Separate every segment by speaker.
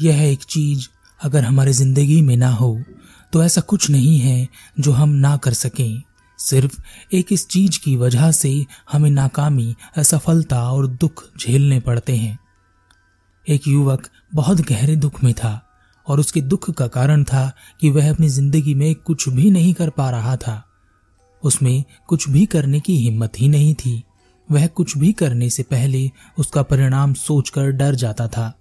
Speaker 1: यह एक चीज़ अगर हमारे ज़िंदगी में ना हो तो ऐसा कुछ नहीं है जो हम ना कर सकें। सिर्फ़ एक इस चीज़ की वजह से हमें नाकामी, असफलता और दुख झेलने पड़ते हैं। एक युवक बहुत गहरे दुख में था और उसके दुख का कारण था कि वह अपनी ज़िंदगी में कुछ भी नहीं कर पा रहा था। उसमें कुछ भी करने की हिम्मत ही नहीं थी। वह कुछ भी करने से पहले उसका परिणाम सोचकर डर जाता था।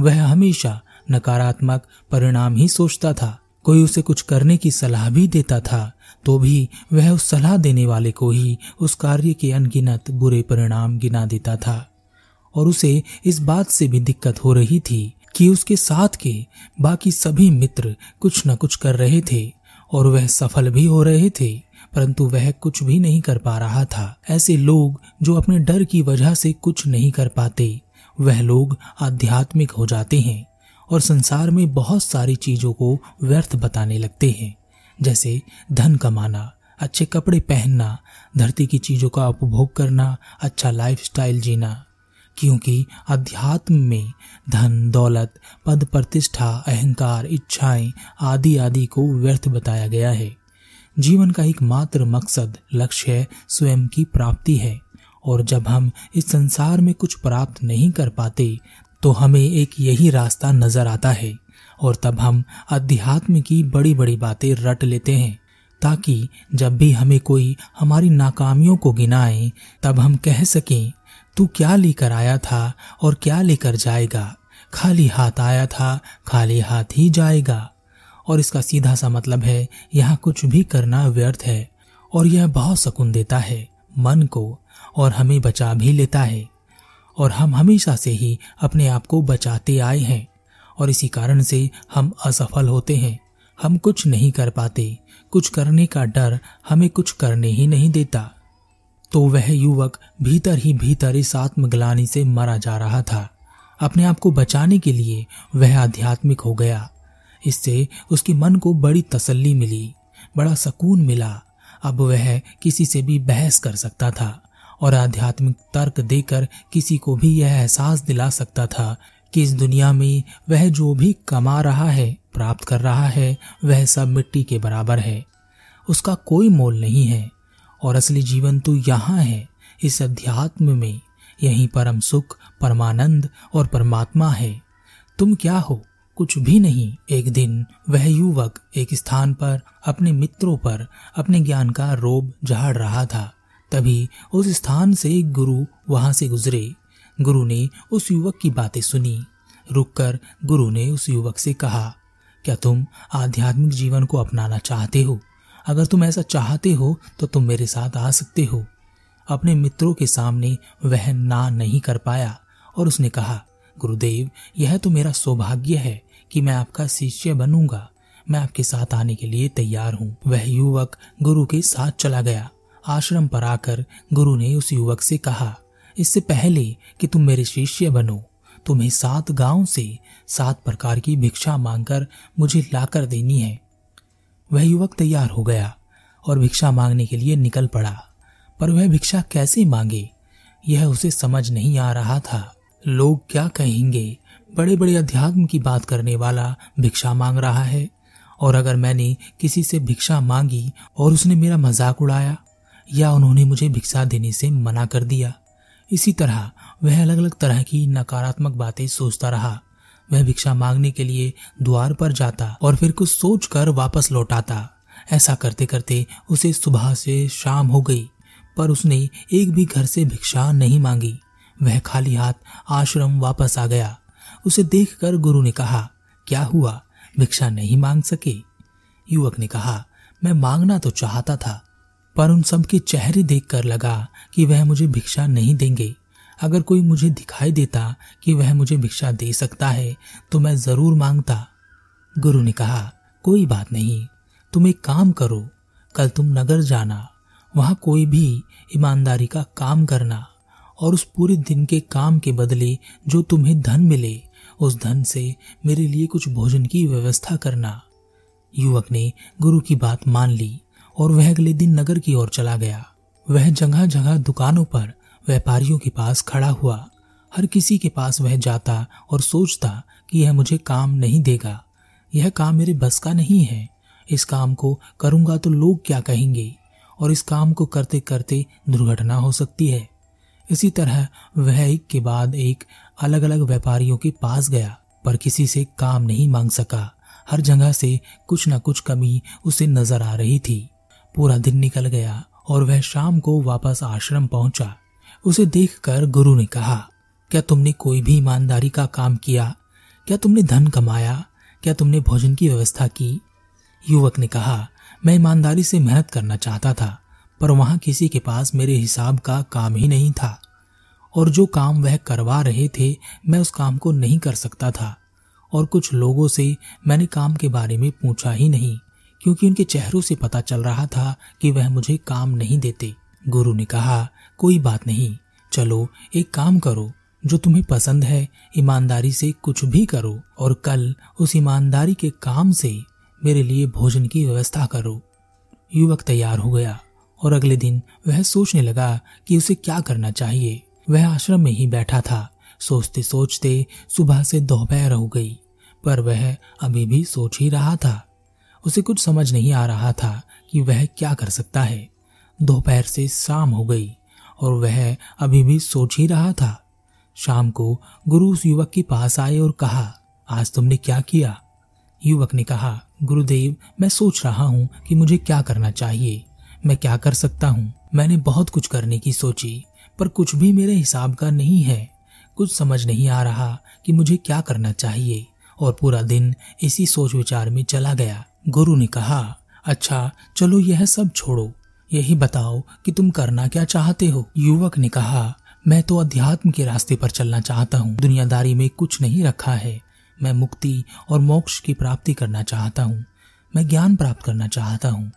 Speaker 1: वह हमेशा नकारात्मक परिणाम ही सोचता था। कोई उसे कुछ करने की सलाह भी देता था तो भी वह उस सलाह देने वाले को ही उस कार्य के अनगिनत बुरे परिणाम गिना देता था। और उसे इस बात से भी दिक्कत हो रही थी कि उसके साथ के बाकी सभी मित्र कुछ न कुछ कर रहे थे और वह सफल भी हो रहे थे, परंतु वह कुछ भी नहीं कर पा रहा था। ऐसे लोग जो अपने डर की वजह से कुछ नहीं कर पाते। वह लोग आध्यात्मिक हो जाते हैं और संसार में बहुत सारी चीज़ों को व्यर्थ बताने लगते हैं, जैसे धन कमाना, अच्छे कपड़े पहनना, धरती की चीज़ों का उपभोग करना अच्छा लाइफस्टाइल जीना। क्योंकि अध्यात्म में धन, दौलत, पद प्रतिष्ठा, अहंकार, इच्छाएँ आदि आदि को व्यर्थ बताया गया है। जीवन का एकमात्र मकसद, लक्ष्य स्वयं की प्राप्ति है। और जब हम इस संसार में कुछ प्राप्त नहीं कर पाते तो हमें एक यही रास्ता नज़र आता है। और तब हम अध्यात्म की बड़ी बड़ी बातें रट लेते हैं, ताकि जब भी हमें कोई हमारी नाकामियों को गिनाए, तब हम कह सकें, तू क्या लेकर आया था और क्या लेकर जाएगा? खाली हाथ आया था, खाली हाथ ही जाएगा। और इसका सीधा सा मतलब है, यहाँ कुछ भी करना व्यर्थ है, और यह बहुत सुकून देता है मन को। और हमें बचा भी लेता है। और हम हमेशा से ही अपने आप को बचाते आए हैं। और इसी कारण से हम असफल होते हैं। हम कुछ नहीं कर पाते। कुछ करने का डर हमें कुछ करने ही नहीं देता। तो वह युवक भीतर ही भीतर इस आत्मग्लानी से मरा जा रहा था। अपने आप को बचाने के लिए वह आध्यात्मिक हो गया। इससे उसके मन को बड़ी तसल्ली मिली, बड़ा सुकून मिला। अब वह किसी से भी बहस कर सकता था। और आध्यात्मिक तर्क देकर किसी को भी यह एहसास दिला सकता था कि इस दुनिया में वह जो भी कमा रहा है, प्राप्त कर रहा है, वह सब मिट्टी के बराबर है। उसका कोई मोल नहीं है और असली जीवन तो यहाँ है, इस अध्यात्म में। यही परम सुख, परमानंद और परमात्मा है। तुम क्या हो? कुछ भी नहीं। एक दिन वह युवक एक स्थान पर अपने मित्रों पर, अपने ज्ञान का रोब झाड़ रहा था। तभी उस स्थान से एक गुरु वहाँ से गुजरे। गुरु ने उस युवक की बातें सुनी। रुककर गुरु ने उस युवक से कहा, क्या तुम आध्यात्मिक जीवन को अपनाना चाहते हो? अगर तुम ऐसा चाहते हो तो तुम मेरे साथ आ सकते हो अपने मित्रों के सामने वह ना नहीं कर पाया और उसने कहा, गुरुदेव, यह तो मेरा सौभाग्य है कि मैं आपका शिष्य बनूँगा। मैं आपके साथ आने के लिए तैयार हूँ वह युवक गुरु के साथ चला गया। आश्रम पर आकर गुरु ने उस युवक से कहा, इससे पहले कि तुम मेरे शिष्य बनो, तुम्हें सात गाँव से सात प्रकार की भिक्षा मांगकर मुझे लाकर देनी है। वह युवक तैयार हो गया और भिक्षा मांगने के लिए निकल पड़ा। पर वह भिक्षा कैसे मांगे, यह उसे समझ नहीं आ रहा था। लोग क्या कहेंगे बड़े बड़े अध्यात्म की बात करने वाला भिक्षा मांग रहा है, और अगर मैंने किसी से भिक्षा मांगी और उसने मेरा मज़ाक उड़ाया या उन्होंने मुझे भिक्षा देने से मना कर दिया। इसी तरह, वह अलग अलग तरह की नकारात्मक बातें सोचता रहा। वह भिक्षा मांगने के लिए द्वार पर जाता और फिर कुछ सोचकर वापस लौटाता। ऐसा करते करते उसे सुबह से शाम हो गई, पर उसने एक भी घर से भिक्षा नहीं मांगी। वह खाली हाथ आश्रम वापस आ गया। उसे देखकर गुरु ने कहा, क्या हुआ? भिक्षा नहीं मांग सके? युवक ने कहा, मैं मांगना तो चाहता था पर उन सब के चेहरे देखकर लगा कि वह मुझे भिक्षा नहीं देंगे। अगर कोई मुझे दिखाई देता कि वह मुझे भिक्षा दे सकता है तो मैं ज़रूर माँगता। गुरु ने कहा, कोई बात नहीं, तुम एक काम करो। कल तुम नगर जाना, वहाँ कोई भी ईमानदारी का काम करना और उस पूरे दिन के काम के बदले जो तुम्हें धन मिले, उस धन से मेरे लिए कुछ भोजन की व्यवस्था करना। युवक ने गुरु की बात मान ली। और वह अगले दिन नगर की ओर चला गया। वह जगह जगह दुकानों पर व्यापारियों के पास खड़ा हुआ। हर किसी के पास वह जाता और सोचता कि यह मुझे काम नहीं देगा। यह काम मेरे बस का नहीं है। इस काम को करूँगा तो लोग क्या कहेंगे? और इस काम को करते करते दुर्घटना हो सकती है। इसी तरह वह एक के बाद एक अलग अलग व्यापारियों के पास गया, पर किसी से काम नहीं मांग सका। हर जगह से कुछ न कुछ कमी उसे नज़र आ रही थी। पूरा दिन निकल गया और वह शाम को वापस आश्रम पहुँचा। उसे देखकर गुरु ने कहा, क्या तुमने कोई भी ईमानदारी का काम किया? क्या तुमने धन कमाया? क्या तुमने भोजन की व्यवस्था की? युवक ने कहा, मैं ईमानदारी से मेहनत करना चाहता था, पर वहाँ किसी के पास मेरे हिसाब का काम ही नहीं था। और जो काम वह करवा रहे थे, मैं उस काम को नहीं कर सकता था। और कुछ लोगों से मैंने काम के बारे में पूछा ही नहीं। क्योंकि उनके चेहरों से पता चल रहा था कि वह मुझे काम नहीं देते। गुरु ने कहा, कोई बात नहीं। चलो, एक काम करो। जो तुम्हें पसंद है, ईमानदारी से कुछ भी करो और कल उस ईमानदारी के काम से मेरे लिए भोजन की व्यवस्था करो। युवक तैयार हो गया और अगले दिन वह सोचने लगा कि उसे क्या करना चाहिए। वह आश्रम में ही बैठा था। सोचते सोचते सुबह से दोपहर हो गई, पर वह अभी भी सोच ही रहा था। उसे कुछ समझ नहीं आ रहा था कि वह क्या कर सकता है। दोपहर से शाम हो गई और वह अभी भी सोच ही रहा था। शाम को गुरु उस युवक के पास आए और कहा, आज तुमने क्या किया? युवक ने कहा, गुरुदेव, मैं सोच रहा हूँ कि मुझे क्या करना चाहिए। मैं क्या कर सकता हूँ? मैंने बहुत कुछ करने की सोची, पर कुछ भी मेरे हिसाब का नहीं है। कुछ समझ नहीं आ रहा कि मुझे क्या करना चाहिए और पूरा दिन इसी सोच विचार में चला गया। गुरु ने कहा अच्छा चलो यह सब छोड़ो। यही बताओ कि तुम करना क्या चाहते हो? युवक ने कहा, मैं तो अध्यात्म के रास्ते पर चलना चाहता हूँ। दुनियादारी में कुछ नहीं रखा है। मैं मुक्ति और मोक्ष की प्राप्ति करना चाहता हूँ। मैं ज्ञान प्राप्त करना चाहता हूँ।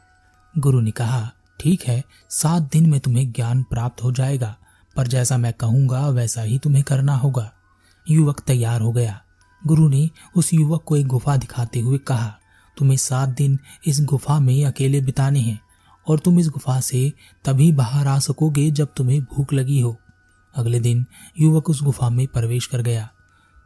Speaker 1: गुरु ने कहा, ठीक है, सात दिन में तुम्हें ज्ञान प्राप्त हो जाएगा। पर जैसा मैं कहूँगा, वैसा ही तुम्हें करना होगा। युवक तैयार हो गया। गुरु ने उस युवक को एक गुफा दिखाते हुए कहा तुम्हें सात दिन इस गुफा में अकेले बिताने हैं, और तुम इस गुफा से तभी बाहर आ सकोगे जब तुम्हें भूख लगी हो। अगले दिन युवक उस गुफा में प्रवेश कर गया।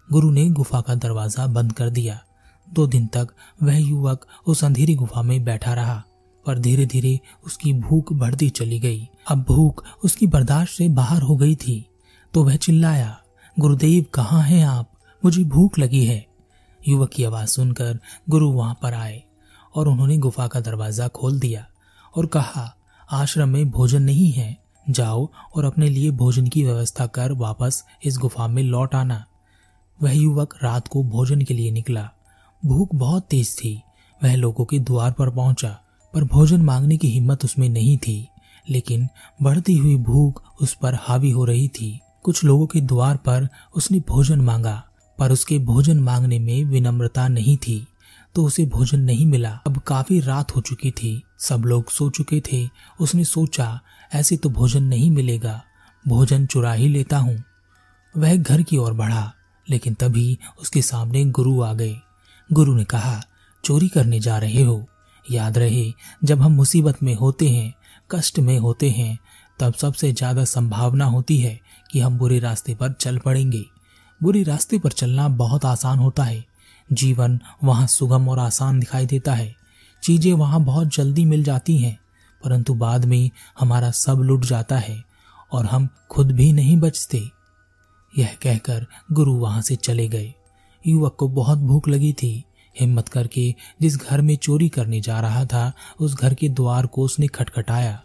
Speaker 1: गुरु ने गुफा का दरवाज़ा बंद कर दिया। दो दिन तक वह युवक उस अंधेरी गुफा में बैठा रहा, पर धीरे धीरे उसकी भूख बढ़ती चली गई। अब भूख उसकी बर्दाश्त से बाहर हो गई थी तो वह चिल्लाया, गुरुदेव, कहाँ हैं आप? मुझे भूख लगी है। युवक की आवाज़ सुनकर गुरु वहाँ पर आए और उन्होंने गुफा का दरवाज़ा खोल दिया और कहा, आश्रम में भोजन नहीं है, जाओ और अपने लिए भोजन की व्यवस्था कर वापस इस गुफा में लौट आना। वह युवक रात को भोजन के लिए निकला। भूख बहुत तेज थी। वह लोगों के द्वार पर पहुँचा, पर भोजन मांगने की हिम्मत उसमें नहीं थी, लेकिन बढ़ती हुई भूख उस पर हावी हो रही थी। कुछ लोगों के द्वार पर उसने भोजन मांगा। पर उसके भोजन मांगने में विनम्रता नहीं थी तो उसे भोजन नहीं मिला। अब काफ़ी रात हो चुकी थी। सब लोग सो चुके थे। उसने सोचा, ऐसे तो भोजन नहीं मिलेगा। भोजन चुरा ही लेता हूँ। वह घर की ओर बढ़ा, लेकिन तभी उसके सामने गुरु आ गए। गुरु ने कहा, चोरी करने जा रहे हो। याद रहे, जब हम मुसीबत में होते हैं, कष्ट में होते हैं, तब सबसे ज़्यादा संभावना होती है कि हम बुरे रास्ते पर चल पड़ेंगे। बुरे रास्ते पर चलना बहुत आसान होता है। जीवन वहाँ सुगम और आसान दिखाई देता है। चीज़ें वहाँ बहुत जल्दी मिल जाती हैं, परंतु बाद में हमारा सब लुट जाता है और हम खुद भी नहीं बचते। यह कहकर गुरु वहाँ से चले गए। युवक को बहुत भूख लगी थी। हिम्मत करके जिस घर में चोरी करने जा रहा था, उस घर के द्वार को उसने खटखटाया।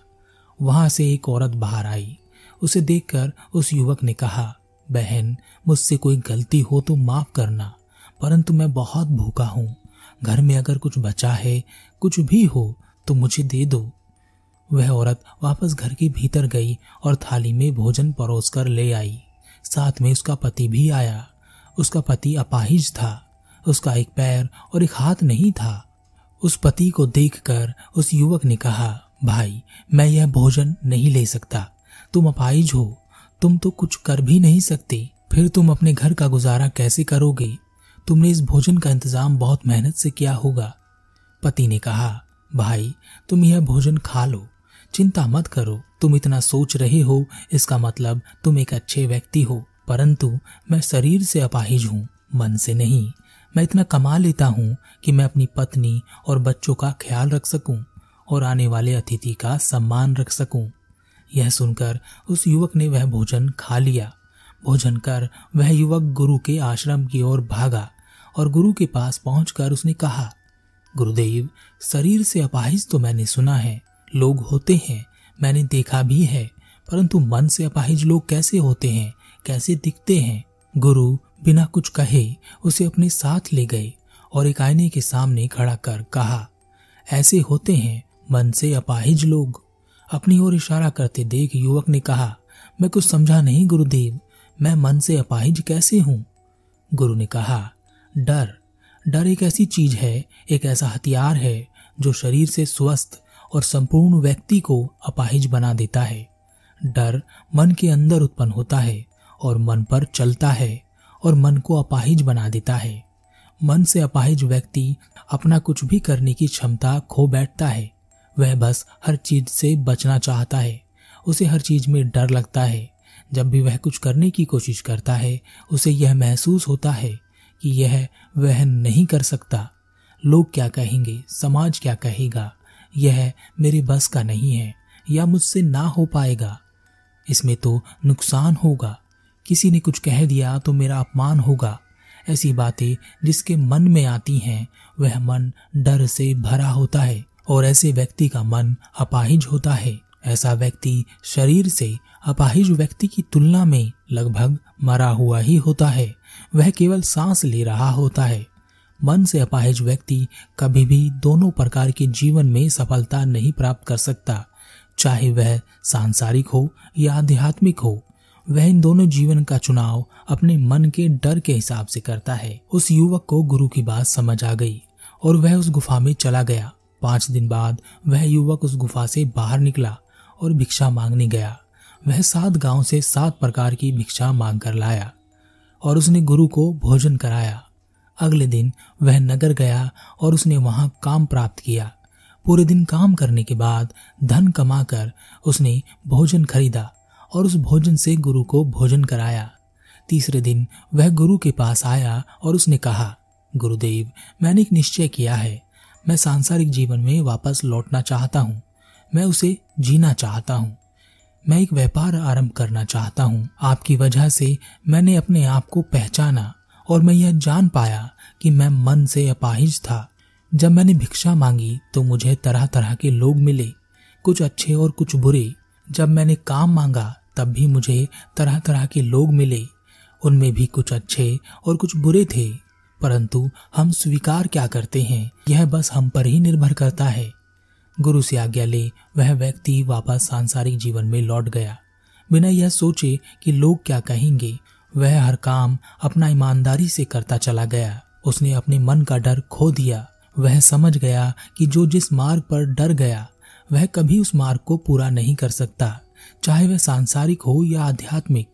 Speaker 1: वहाँ से एक औरत बाहर आई। उसे देखकर उस युवक ने कहा बहन, मुझसे कोई गलती हो तो माफ़ करना, परंतु मैं बहुत भूखा हूँ। घर में अगर कुछ बचा है, कुछ भी हो तो मुझे दे दो। वह औरत वापस घर के भीतर गई और थाली में भोजन परोस कर ले आई। साथ में उसका पति भी आया। उसका पति अपाहिज था। उसका एक पैर और एक हाथ नहीं था। उस पति को देखकर उस युवक ने कहा, भाई, मैं यह भोजन नहीं ले सकता। तुम अपाहिज हो। तुम तो कुछ कर भी नहीं सकते, फिर तुम अपने घर का गुजारा कैसे करोगे? तुमने इस भोजन का इंतज़ाम बहुत मेहनत से किया होगा। पति ने कहा, भाई, तुम यह भोजन खा लो। चिंता मत करो, तुम इतना सोच रहे हो, इसका मतलब तुम एक अच्छे व्यक्ति हो, परंतु मैं शरीर से अपाहिज हूँ, मन से नहीं। मैं इतना कमा लेता हूँ कि मैं अपनी पत्नी और बच्चों का ख्याल रख सकूँ और आने वाले अतिथि का सम्मान रख सकूँ। यह सुनकर उस युवक ने वह भोजन खा लिया। भोजन कर वह युवक गुरु के आश्रम की ओर भागा और गुरु के पास पहुंचकर उसने कहा, गुरुदेव, शरीर से अपाहिज तो मैंने सुना है। लोग होते हैं, मैंने देखा भी है, परंतु मन से अपाहिज लोग कैसे होते हैं, कैसे दिखते हैं? गुरु बिना कुछ कहे उसे अपने साथ ले गए और एक आईने के सामने खड़ा कर कहा, ऐसे होते हैं, मन से अपाहिज लोग। अपनी ओर इशारा करते देख युवक ने कहा, मैं कुछ समझा नहीं, गुरुदेव। मैं मन से अपाहिज कैसे हूँ? गुरु ने कहा, डर। डर एक ऐसी चीज़ है, एक ऐसा हथियार है, जो शरीर से स्वस्थ और संपूर्ण व्यक्ति को अपाहिज बना देता है। डर मन के अंदर उत्पन्न होता है और मन पर चलता है और मन को अपाहिज बना देता है। मन से अपाहिज व्यक्ति अपना कुछ भी करने की क्षमता खो बैठता है। वह बस हर चीज़ से बचना चाहता है। उसे हर चीज़ में डर लगता है। जब भी वह कुछ करने की कोशिश करता है, उसे यह महसूस होता है कि यह वह नहीं कर सकता। लोग क्या कहेंगे? समाज क्या कहेगा? यह मेरे बस का नहीं है, या मुझसे ना हो पाएगा। इसमें तो नुकसान होगा। किसी ने कुछ कह दिया तो मेरा अपमान होगा। ऐसी बातें जिसके मन में आती हैं, वह मन डर से भरा होता है। और ऐसे व्यक्ति का मन अपाहिज होता है। ऐसा व्यक्ति शरीर से अपाहिज व्यक्ति की तुलना में लगभग मरा हुआ ही होता है। वह केवल सांस ले रहा होता है। मन से अपाहिज व्यक्ति कभी भी दोनों प्रकार के जीवन में सफलता नहीं प्राप्त कर सकता। चाहे वह सांसारिक हो या आध्यात्मिक हो, वह इन दोनों जीवन का चुनाव अपने मन के डर के हिसाब से करता है। उस युवक को गुरु की बात समझ आ गई और वह उस गुफा में चला गया। पाँच दिन बाद वह युवक उस गुफा से बाहर निकला और भिक्षा मांगने गया। वह सात गाँव से सात प्रकार की भिक्षा मांग कर लाया और उसने गुरु को भोजन कराया। अगले दिन वह नगर गया और उसने वहाँ काम प्राप्त किया। पूरे दिन काम करने के बाद धन कमाकर उसने भोजन खरीदा और उस भोजन से गुरु को भोजन कराया। तीसरे दिन वह गुरु के पास आया और उसने कहा, गुरुदेव, मैंने एक निश्चय किया है। मैं सांसारिक जीवन में वापस लौटना चाहता हूँ। मैं उसे जीना चाहता हूँ। मैं एक व्यापार आरंभ करना चाहता हूँ। आपकी वजह से मैंने अपने आप को पहचाना और मैं यह जान पाया कि मैं मन से अपाहिज था। जब मैंने भिक्षा मांगी तो मुझे तरह तरह के लोग मिले, कुछ अच्छे और कुछ बुरे। जब मैंने काम मांगा तब भी मुझे तरह तरह के लोग मिले। उनमें भी कुछ अच्छे और कुछ बुरे थे। परंतु हम स्वीकार क्या करते हैं? यह बस हम पर ही निर्भर करता है। गुरु से आज्ञा ले, वह व्यक्ति वापस सांसारिक जीवन में लौट गया। बिना यह सोचे कि लोग क्या कहेंगे, वह हर काम अपना ईमानदारी से करता चला गया। उसने अपने मन का डर खो दिया। वह समझ गया कि जो जिस मार्ग पर डर गया, वह कभी उस मार्ग को पूरा नहीं कर सकता, चाहे वह सांसारिक हो या आध्यात्मिक।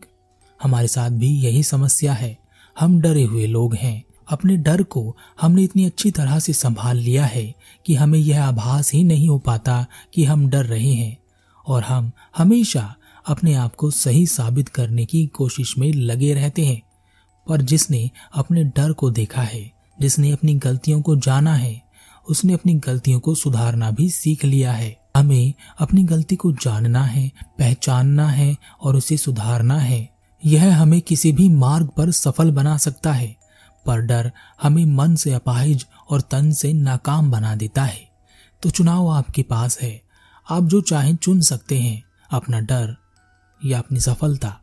Speaker 1: हमारे साथ भी यही समस्या है। हम डरे हुए लोग हैं। अपने डर को हमने इतनी अच्छी तरह से संभाल लिया है कि हमें यह आभास ही नहीं हो पाता कि हम डर रहे हैं और हम हमेशा अपने आप को सही साबित करने की कोशिश में लगे रहते हैं। पर जिसने अपने डर को देखा है, जिसने अपनी गलतियों को जाना है, उसने अपनी गलतियों को सुधारना भी सीख लिया है। हमें अपनी गलती को जानना है, पहचानना है और उसे सुधारना है। यह हमें किसी भी मार्ग पर सफल बना सकता है। पर डर हमें मन से अपाहिज और तन से नाकाम बना देता है। तो चुनाव आपके पास है। आप जो चाहें चुन सकते हैं। अपना डर या अपनी सफलता।